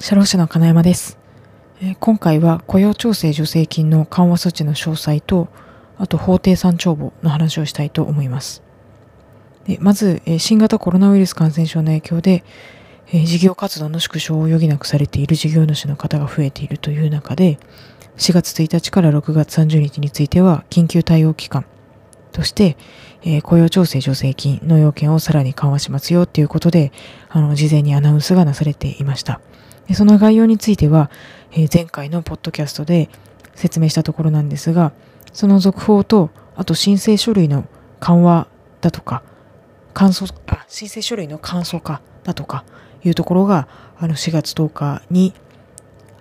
社労士の金山です、え今回は雇用調整助成金の緩和措置の詳細と、あと法定産帳簿の話をしたいと思います。でまず、え新型コロナウイルス感染症の影響で、え事業活動の縮小を余儀なくされている事業主の方が増えているという中で、4月1日から6月30日については緊急対応期間として、え雇用調整助成金の要件をさらに緩和しますよということで、あの、事前にアナウンスがなされていました。その概要については、えー前回のポッドキャストで説明したところなんですが、その続報と、あと申請書類の緩和だとか、簡素、あ、申請書類の簡素化だとかいうところが、あの4月10日に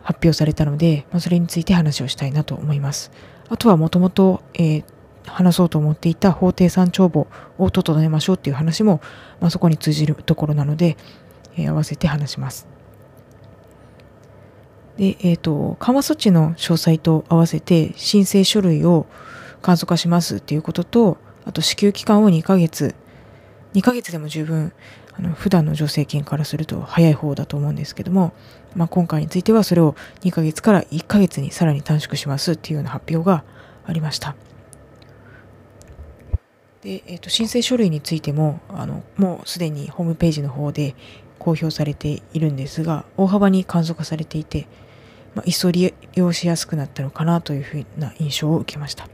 発表されたので、まあ、それについて話をしたいなと思います。あとはもともと、話そうと思っていた法定産帳簿を整えましょうっていう話も、まあ、そこに通じるところなので、えー合わせて話します。で、えっ、と、緩和措置の詳細と合わせて申請書類を簡素化しますっていうことと、あと支給期間を2ヶ月、2ヶ月でも十分、あの普段の助成金からすると早い方だと思うんですけども、まあ、今回についてはそれを2ヶ月から1ヶ月にさらに短縮しますっていうような発表がありました。で、えー、と申請書類についてもあのもうすでにホームページの方で公表されているんですが大幅に簡素化されていて、まあ、一層利用しやすくなったのかなというふうな印象を受けました。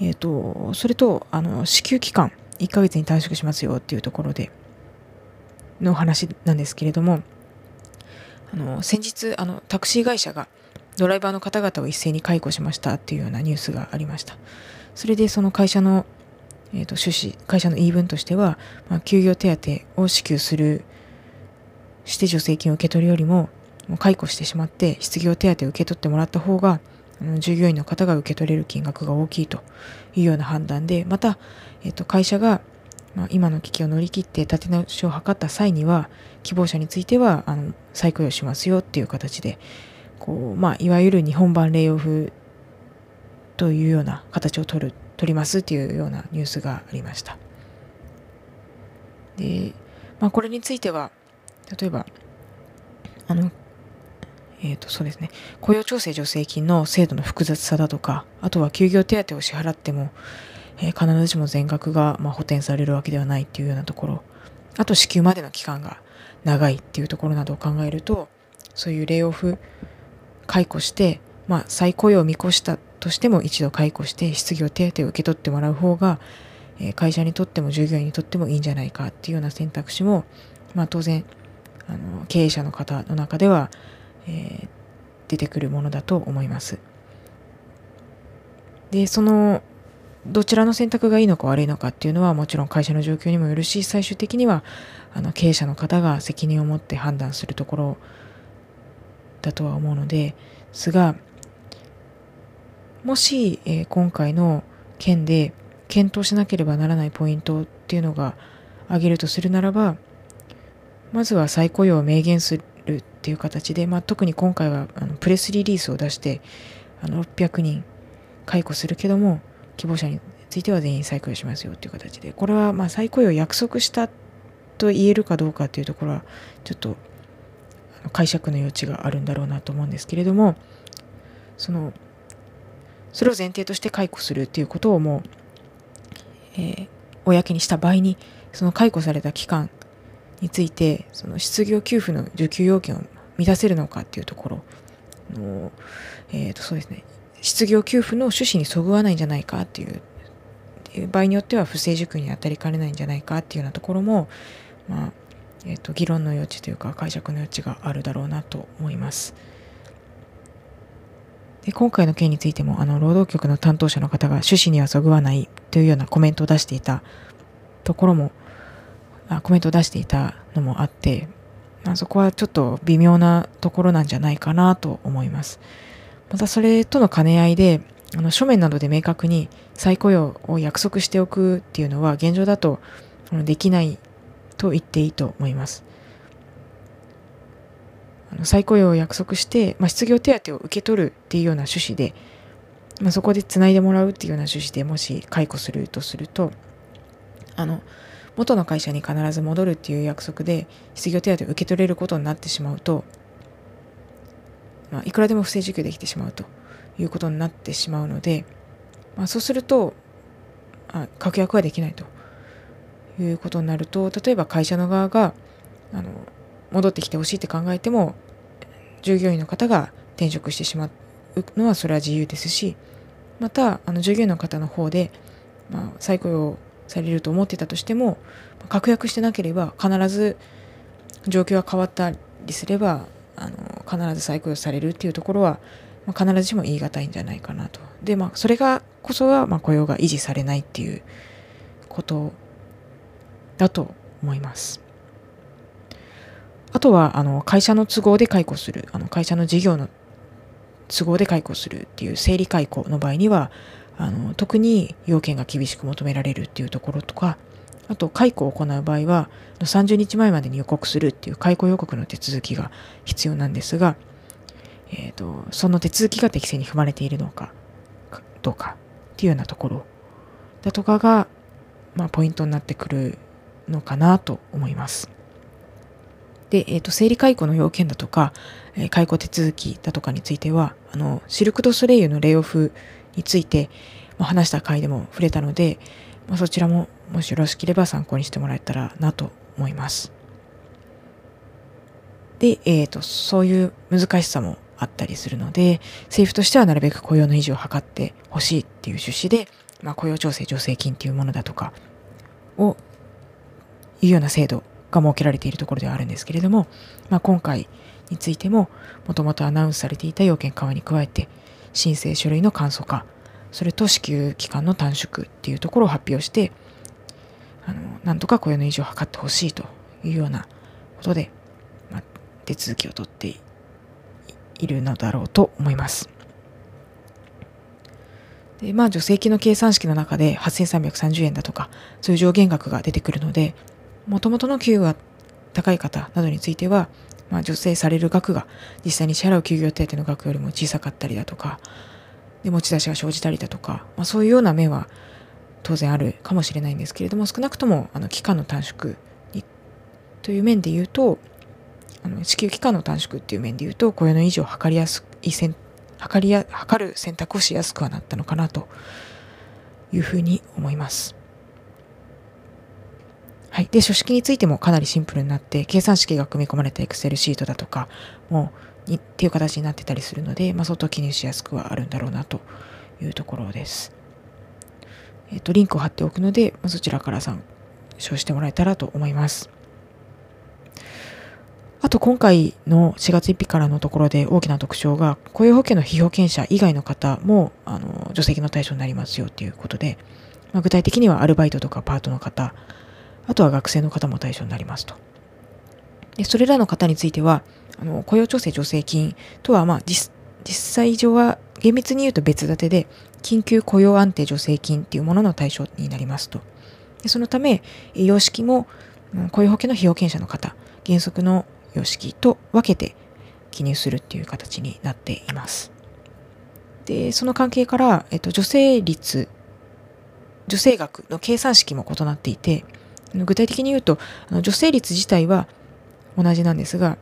えっ、とそれとあの支給期間1ヶ月に短縮しますよっていうところでの話なんですけれどもあの先日あのタクシー会社がドライバーの方々を一斉に解雇しましたっていうようなニュースがありました。それでその会社のえー、と趣旨会社の言い分としては、まあ、休業手当を支給するして助成金を受け取るよりも解雇してしまって失業手当を受け取ってもらった方が従業員の方が受け取れる金額が大きいというような判断でまた、えー、と会社が、まあ、今の危機を乗り切って立て直しを図った際には希望者についてはあの再雇用しますよっていう形でこう、まあ、いわゆる日本版レイオフというような形を取る取りますっていうようなニュースがありました。で、まあ、これについては例えばあのえー、とそうですね。雇用調整助成金の制度の複雑さだとかあとは休業手当を支払っても、えー必ずしも全額が、まあ、補填されるわけではないっていうようなところ。あと支給までの期間が長いっていうところなどを考えるとそういうレイオフ解雇して、まあ、再雇用を見越したとしても一度解雇して失業手当を受け取ってもらう方が、えー会社にとっても従業員にとってもいいんじゃないかっていうような選択肢も、まあ、当然あの経営者の方の中では、えー出てくるものだと思います。でそのどちらの選択がいいのか悪いのかっていうのはもちろん会社の状況にもよるし最終的にはあの経営者の方が責任を持って判断するところだとは思うのですがもし、えー今回の件で検討しなければならないポイントっていうのが挙げるとするならばまずは再雇用を明言するっていう形で、まあ、特に今回はあのプレスリリースを出してあの600人解雇するけども希望者については全員再雇用しますよっていう形でこれはまあ再雇用を約束したと言えるかどうかっていうところはちょっとあの解釈の余地があるんだろうなと思うんですけれどもそのそれを前提として解雇するっていうことをもう、えー公にした場合にその解雇された期間についてその失業給付の受給要件を満たせるのかっていうところの、えー、とそうですね失業給付の趣旨にそぐわないんじゃないかっていう場合によっては不正受給に当たりかねないんじゃないかっていうようなところも、まあえー、と議論の余地というか解釈の余地があるだろうなと思います。で今回の件についてもあの労働局の担当者の方が趣旨にはそぐわないというようなコメントを出していたところもあコメントを出していたのもあって、まあ、そこはちょっと微妙なところなんじゃないかなと思います。またそれとの兼ね合いであの書面などで明確に再雇用を約束しておくっていうのは現状だとできないと言っていいと思います。あの再雇用を約束して、まあ、失業手当を受け取るっていうような趣旨で、まあ、そこでつないでもらうっていうような趣旨でもし解雇するとするとあの元の会社に必ず戻るっていう約束で失業手当を受け取れることになってしまうとまあ、いくらでも不正受給できてしまうということになってしまうので、まあ、そうするとあ確約はできないということになると例えば会社の側があの戻ってきてほしいって考えても従業員の方が転職してしまうのはそれは自由ですしまたあの従業員の方の方で、まあ、再雇用されると思ってたとしても確約してなければ必ず状況が変わったりすればあの必ず再雇用されるっていうところは、まあ、必ずしも言い難いんじゃないかなと。でまあそれがこそは、まあ、雇用が維持されないっていうことだと思います。あとはあの会社の都合で解雇するあの会社の事業の都合で解雇するっていう整理解雇の場合にはあの特に要件が厳しく求められるっていうところとかあと解雇を行う場合は30日前までに予告するっていう解雇予告の手続きが必要なんですが、えーと、その手続きが適正に踏まれているのかどうかっていうようなところだとかが、まあ、ポイントになってくるのかなと思います。で、えーと、生理解雇の要件だとか、え、解雇手続きだとかについてはあのシルク・ド・ソレイユのレイオフについて、ま、話した回でも触れたので、ま、そちらももしよろしければ参考にしてもらえたらなと思います。で、えーと、そういう難しさもあったりするので政府としてはなるべく雇用の維持を図ってほしいっていう趣旨で、まあ、雇用調整助成金っていうものだとかをいうような制度が設けられているところではあるんですけれども、まあ、今回についてももともとアナウンスされていた要件緩和に加えて申請書類の簡素化それと支給期間の短縮っていうところを発表してあのなんとか雇用の維持を図ってほしいというようなことで、まあ、手続きを取っているのだろうと思います。でまあ助成金の計算式の中で8330円だとかそういう上限額が出てくるのでもともとの給与が高い方などについては、まあ、助成される額が実際に支払う休業手当の額よりも小さかったりだとかで持ち出しが生じたりだとか、まあ、そういうような面は当然あるかもしれないんですけれども少なくともあの期間の短縮にという面で言うとあの支給期間の短縮っていう面で言うと雇用の維持を図りやすい図りや図る選択をしやすくはなったのかなというふうに思います。はい。で、書式についてもかなりシンプルになって、計算式が組み込まれた Excel シートだとかもにっていう形になってたりするので、まあ、相当記入しやすくはあるんだろうなというところです。えっ、ー、と、リンクを貼っておくので、まあ、そちらから参照してもらえたらと思います。あと今回の4月1日からのところで大きな特徴が雇用保険の被保険者以外の方もあの助成金の対象になりますよということで、まあ、具体的にはアルバイトとかパートの方あとは学生の方も対象になりますと。でそれらの方についてはあの雇用調整助成金とはまあ実実際上は厳密に言うと別立てで緊急雇用安定助成金っていうものの対象になりますと。でそのため、様式も雇用保険の被保険者の方、原則の様式と分けて記入するっていう形になっています。で、その関係から、えっと、助成率、助成額の計算式も異なっていて、具体的に言うと、あの助成率自体は同じなんですが、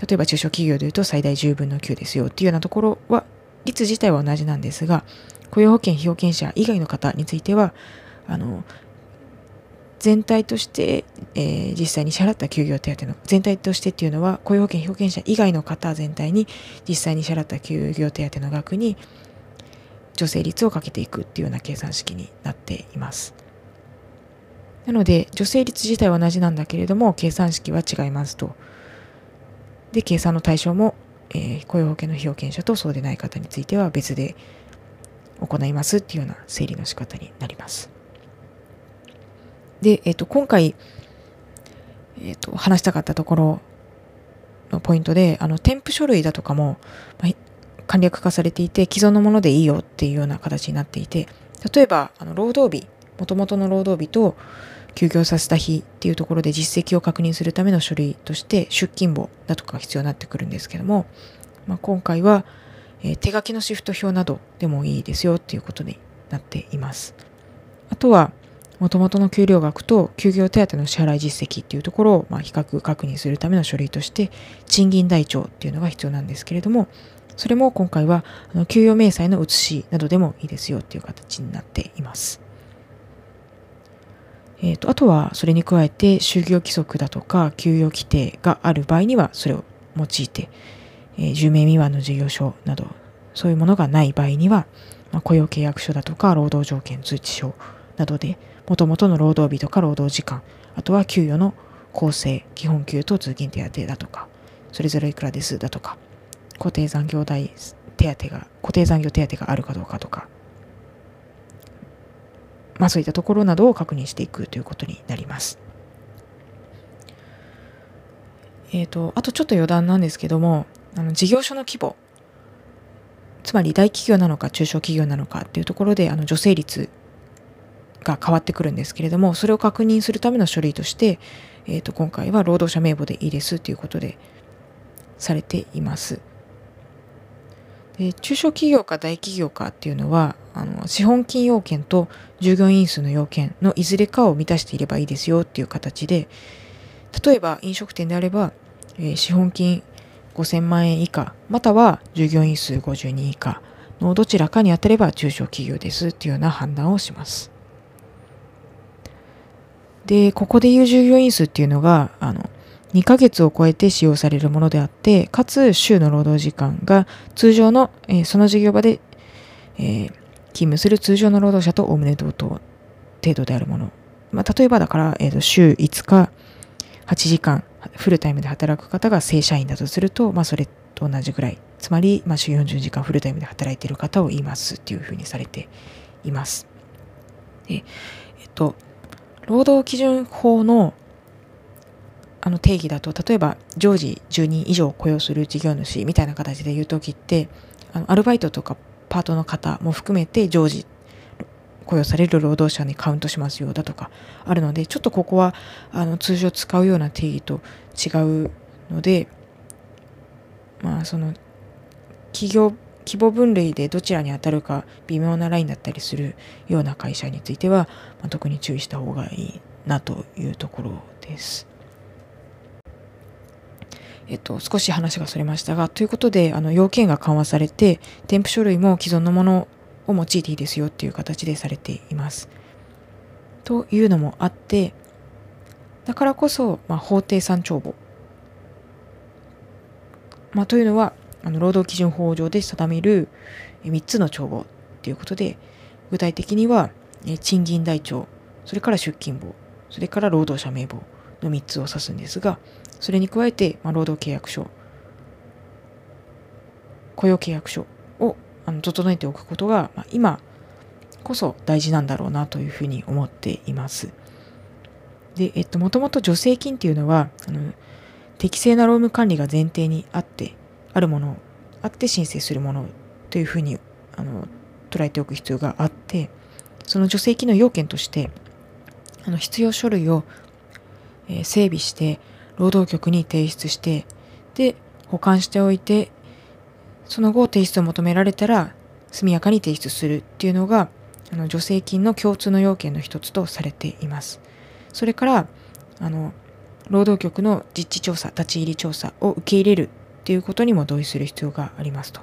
例えば中小企業で言うと最大10分の9ですよっていうようなところは、率自体は同じなんですが、雇用保険被保険者以外の方についてはあの全体として、えー、実際に支払った休業手当の全体としてっていうのは雇用保険被保険者以外の方全体に実際に支払った休業手当の額に助成率をかけていくっていうような計算式になっています。なので助成率自体は同じなんだけれども計算式は違いますと。で計算の対象も、えー、雇用保険の被保険者とそうでない方については別で行いますっていうような整理の仕方になります。で、えっ、ー、と、今回、えっ、ー、と、話したかったところのポイントで、あの、添付書類だとかも、まあ、簡略化されていて、既存のものでいいよっていうような形になっていて、例えば、あの、労働日、もともとの労働日と、休業させた日っていうところで実績を確認するための書類として出勤簿だとかが必要になってくるんですけども、まあ、今回は、え、手書きのシフト表などでもいいですよっていうことになっています。あとは、もともとの給料額と休業手当の支払い実績っていうところを、まあ、比較確認するための書類として、賃金台帳っていうのが必要なんですけれども、それも今回はあの給与明細の写しなどでもいいですよっていう形になっています。えーと、あとはそれに加えて就業規則だとか給与規定がある場合にはそれを用いて、えー、10名未満の事業所などそういうものがない場合には、まあ、雇用契約書だとか労働条件通知書などでもともとの労働日とか労働時間あとは給与の構成基本給と通勤手当だとかそれぞれいくらですだとか固定残業代手当が固定残業手当があるかどうかとかまあそういったところなどを確認していくということになります。え、ー、と、あとちょっと余談なんですけども、あの事業所の規模、つまり大企業なのか中小企業なのかっていうところで、あの女性率が変わってくるんですけれども、それを確認するための書類として、えっ、ー、と、今回は労働者名簿でいいですということでされています。で中小企業か大企業かっていうのはあの資本金要件と従業員数の要件のいずれかを満たしていればいいですよっていう形で例えば飲食店であれば、え、資本金5000万円以下または従業員数50人以下のどちらかに当たれば中小企業ですっていうような判断をします。でここでいう従業員数っていうのがあの2ヶ月を超えて使用されるものであって、かつ週の労働時間が通常の、えー、その事業場で、えー、勤務する通常の労働者とおおむね同等程度であるもの。まあ、例えばだから、えーと、週5日8時間フルタイムで働く方が正社員だとすると、まあ、それと同じぐらい。つまり、まあ、週40時間フルタイムで働いている方を言いますっていうふうにされています。でえっと、労働基準法のあの定義だと例えば常時10人以上雇用する事業主みたいな形で言う時ってあのアルバイトとかパートの方も含めて常時雇用される労働者にカウントしますよだとかあるのでちょっとここはあの通常使うような定義と違うのでまあその企業規模分類でどちらに当たるか微妙なラインだったりするような会社については、まあ、特に注意した方がいいなというところです。えっと、少し話がそれましたが、ということで、あの、要件が緩和されて、添付書類も既存のものを用いていいですよっていう形でされています。というのもあって、だからこそ、まあ、法定産帳簿。まあ、というのは、あの労働基準法上で定める3つの帳簿ということで、具体的には、賃金台帳、それから出勤簿、それから労働者名簿の3つを指すんですが、それに加えて、まあ、労働契約書雇用契約書をあの整えておくことが、まあ、今こそ大事なんだろうなというふうに思っています。で、えっと、もともと助成金っていうのは、あの適正な労務管理が前提にあって、あるもの、あって申請するものというふうにあの捉えておく必要があって、その助成金の要件として、あの必要書類を、えー、整備して、労働局に提出して、で、保管しておいて、その後提出を求められたら、速やかに提出するっていうのが、あの助成金の共通の要件の一つとされています。それから、あの、労働局の実地調査、立ち入り調査を受け入れるっていうことにも同意する必要がありますと。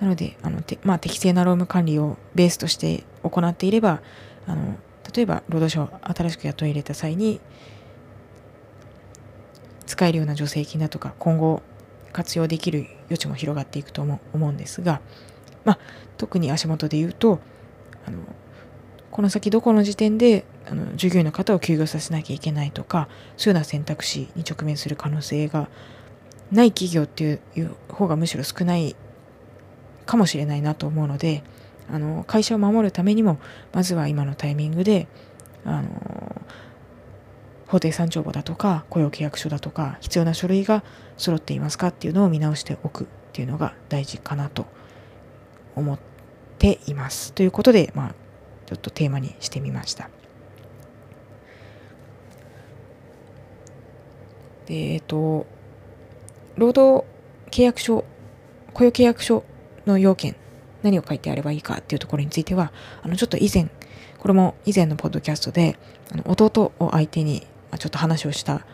なので、あのてまあ、適正な労務管理をベースとして行っていれば、あの例えば労働者を新しく雇い入れた際に、使えるような助成金だとか今後活用できる余地も広がっていくと思うんですが、まあ、特に足元で言うとあのこの先どこの時点であの従業員の方を休業させなきゃいけないとかそういうような選択肢に直面する可能性がない企業っていう方がむしろ少ないかもしれないなと思うのであの会社を守るためにもまずは今のタイミングであの法定産帳簿だとか雇用契約書だとか必要な書類が揃っていますかっていうのを見直しておくっていうのが大事かなと思っています。ということで、まあ、ちょっとテーマにしてみました。で、えっと、労働契約書、雇用契約書の要件、何を書いてあればいいかっていうところについては、あの、ちょっと以前、これも以前のポッドキャストで、あの弟を相手にまちょっと話をした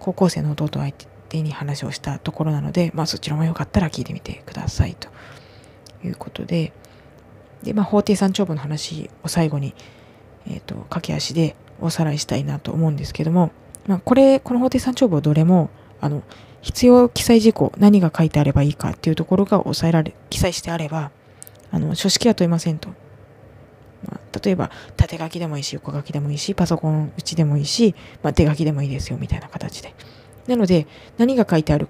高校生の弟相手に話をしたところなので、まあ、そちらもよかったら聞いてみてくださいということで、で、まあ、法定三帳簿の話を最後に、えっ、ー、と、駆け足でおさらいしたいなと思うんですけども、まあ、これ、この法定三帳簿どれも、あの、必要記載事項、何が書いてあればいいかっていうところが抑えられ、記載してあれば、あの、書式は問いませんと。例えば、縦書きでもいいし、横書きでもいいし、パソコン打ちでもいいし、まあ、手書きでもいいですよ、みたいな形で。なので、何が書いてある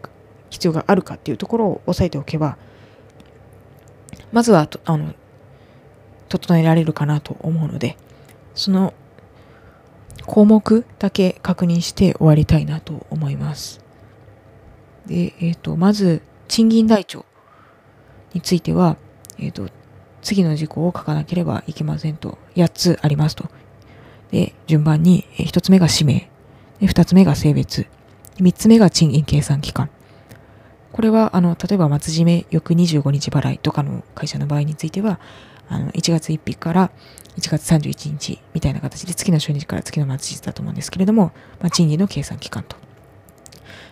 必要があるかっていうところを押さえておけば、まずは、あの、整えられるかなと思うので、その項目だけ確認して終わりたいなと思います。で、えっ、ー、と、まず、賃金台帳については、えっ、ー、と、次の事項を書かなければいけませんと、8つありますと。で、順番に、1つ目が氏名、で2つ目が性別、3つ目が賃金計算期間。これは、あの、例えば、松締め翌25日払いとかの会社の場合については、あの、1月1日から1月31日みたいな形で月の初日から月の末日だと思うんですけれども、まあ、賃金の計算期間と。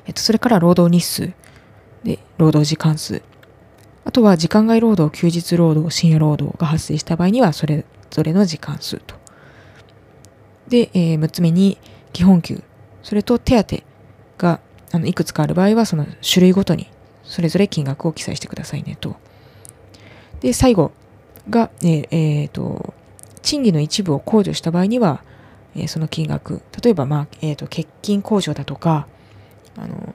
えっと、それから労働日数で、労働時間数。あとは時間外労働、休日労働、深夜労働が発生した場合には、それぞれの時間数と。で、えー、6つ目に基本給、それと手当があのいくつかある場合は、その種類ごとにそれぞれ金額を記載してくださいねと。で、最後が、えーえー、と、賃金の一部を控除した場合には、えー、その金額、例えば、まあ、えっ、ー、と、欠勤控除だとか、あの、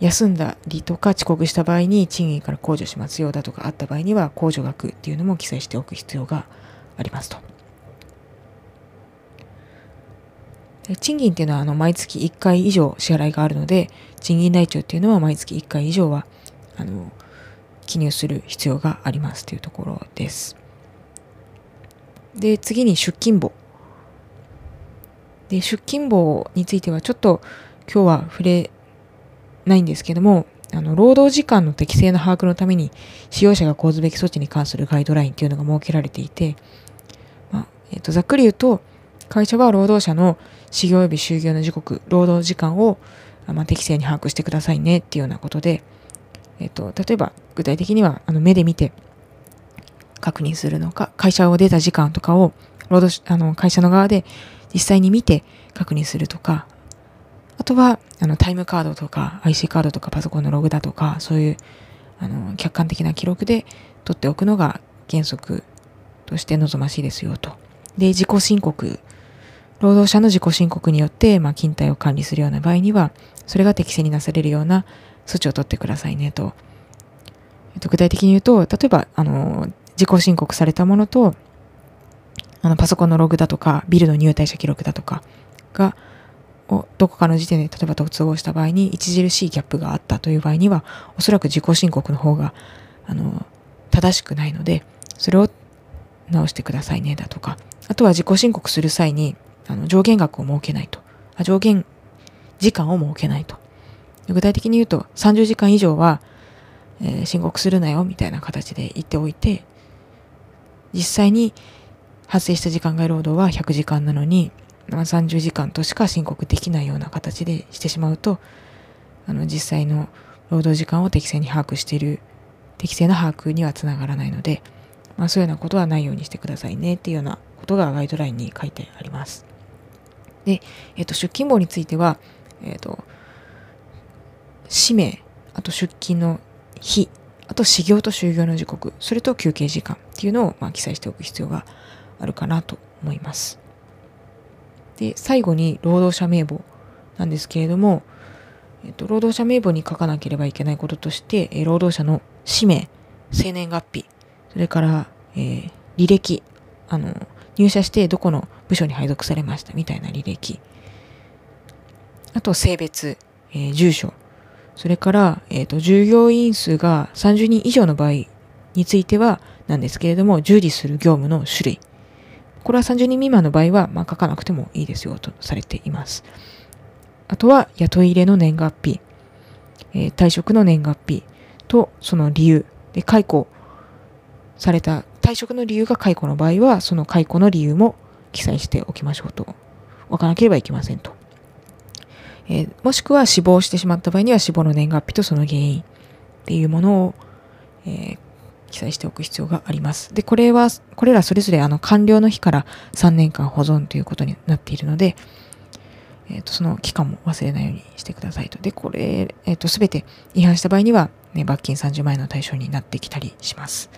休んだりとか遅刻した場合に賃金から控除しますよだとかあった場合には控除額っていうのも記載しておく必要がありますと。賃金っていうのはあの毎月1回以上支払いがあるので賃金台帳っていうのは毎月1回以上はあの記入する必要がありますというところです。で次に出勤簿で出勤簿についてはちょっと今日は触れないんですけども、あの、労働時間の適正な把握のために、使用者が講ずべき措置に関するガイドラインというのが設けられていて、まあ、えっ、ー、と、ざっくり言うと、会社は労働者の始業及び就業の時刻、労働時間を、まあ、適正に把握してくださいねっていうようなことで、えっ、ー、と、例えば、具体的には、あの、目で見て確認するのか、会社を出た時間とかを、労働、あの、会社の側で実際に見て確認するとか、あとは、あの、タイムカードとか、IC カードとか、パソコンのログだとか、そういう、あの、客観的な記録で取っておくのが原則として望ましいですよと。で、自己申告、労働者の自己申告によって、まあ、勤怠を管理するような場合には、それが適正になされるような措置を取ってくださいねと。えっと、具体的に言うと、例えば、あの、自己申告されたものと、あの、パソコンのログだとか、ビルの入退者記録だとかが、をどこかの時点で例えば突合した場合に著しいギャップがあったという場合にはおそらく自己申告の方があの正しくないのでそれを直してくださいねだとかあとは自己申告する際にあの上限額を設けないとあ上限時間を設けないと。具体的に言うと30時間以上は、えー、申告するなよみたいな形で言っておいて実際に発生した時間外労働は100時間なのに30時間としか申告できないような形でしてしまうとあの実際の労働時間を適正に把握している適正な把握にはつながらないので、まあ、そういうようなことはないようにしてくださいねっていうようなことがガイドラインに書いてあります。で、えっ、ー、と、出勤簿については、えっ、ー、と、氏名、あと出勤の日、あと始業と就業の時刻、それと休憩時間っていうのを、まあ、記載しておく必要があるかなと思います。で、最後に労働者名簿なんですけれども、えっと、労働者名簿に書かなければいけないこととして、え労働者の氏名、生年月日、それから、えー、履歴、あの、入社してどこの部署に配属されましたみたいな履歴、あと性別、えー、住所、それから、えっ、ー、と、従業員数が30人以上の場合についてはなんですけれども、従事する業務の種類、これは30人未満の場合は、まあ、書かなくてもいいですよとされています。あとは、雇い入れの年月日、えー、退職の年月日とその理由で解雇された退職の理由が解雇の場合は、その解雇の理由も記載しておきましょうと。わからなければいけませんと。えー、もしくは死亡してしまった場合には死亡の年月日とその原因っていうものを、えー、記載しておく必要があります。で、これは、これらそれぞれあの完了の日から3年間保存ということになっているので、えーと、その期間も忘れないようにしてくださいと。で、これ、えっ、ー、と、すべて違反した場合には、ね、罰金30万円の対象になってきたりします。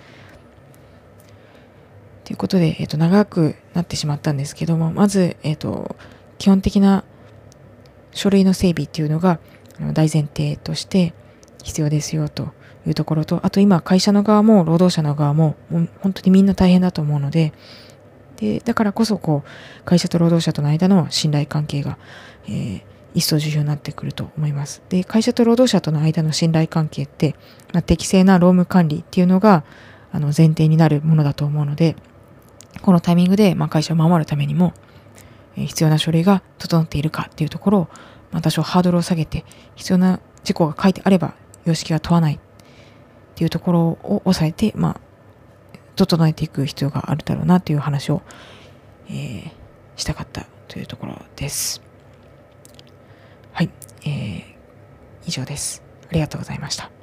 ということで、えっ、ー、と、長くなってしまったんですけども、まず、えっ、ー、と、基本的な書類の整備っていうのが大前提として必要ですよというところと、あと今会社の側も労働者の側も本当にみんな大変だと思うので、でだからこそこう会社と労働者との間の信頼関係が、えー、一層重要になってくると思います。で会社と労働者との間の信頼関係って、まあ、適正な労務管理っていうのがあの前提になるものだと思うのでこのタイミングで、まあ、会社を守るためにも、えー、必要な書類が整っているかっていうところを、まあ、多少ハードルを下げて必要な事項が書いてあれば様式は問わないっていうところを抑えて、まあ、整えていく必要があるだろうなという話を、えー、したかったというところです。はい、えー、以上です。ありがとうございました。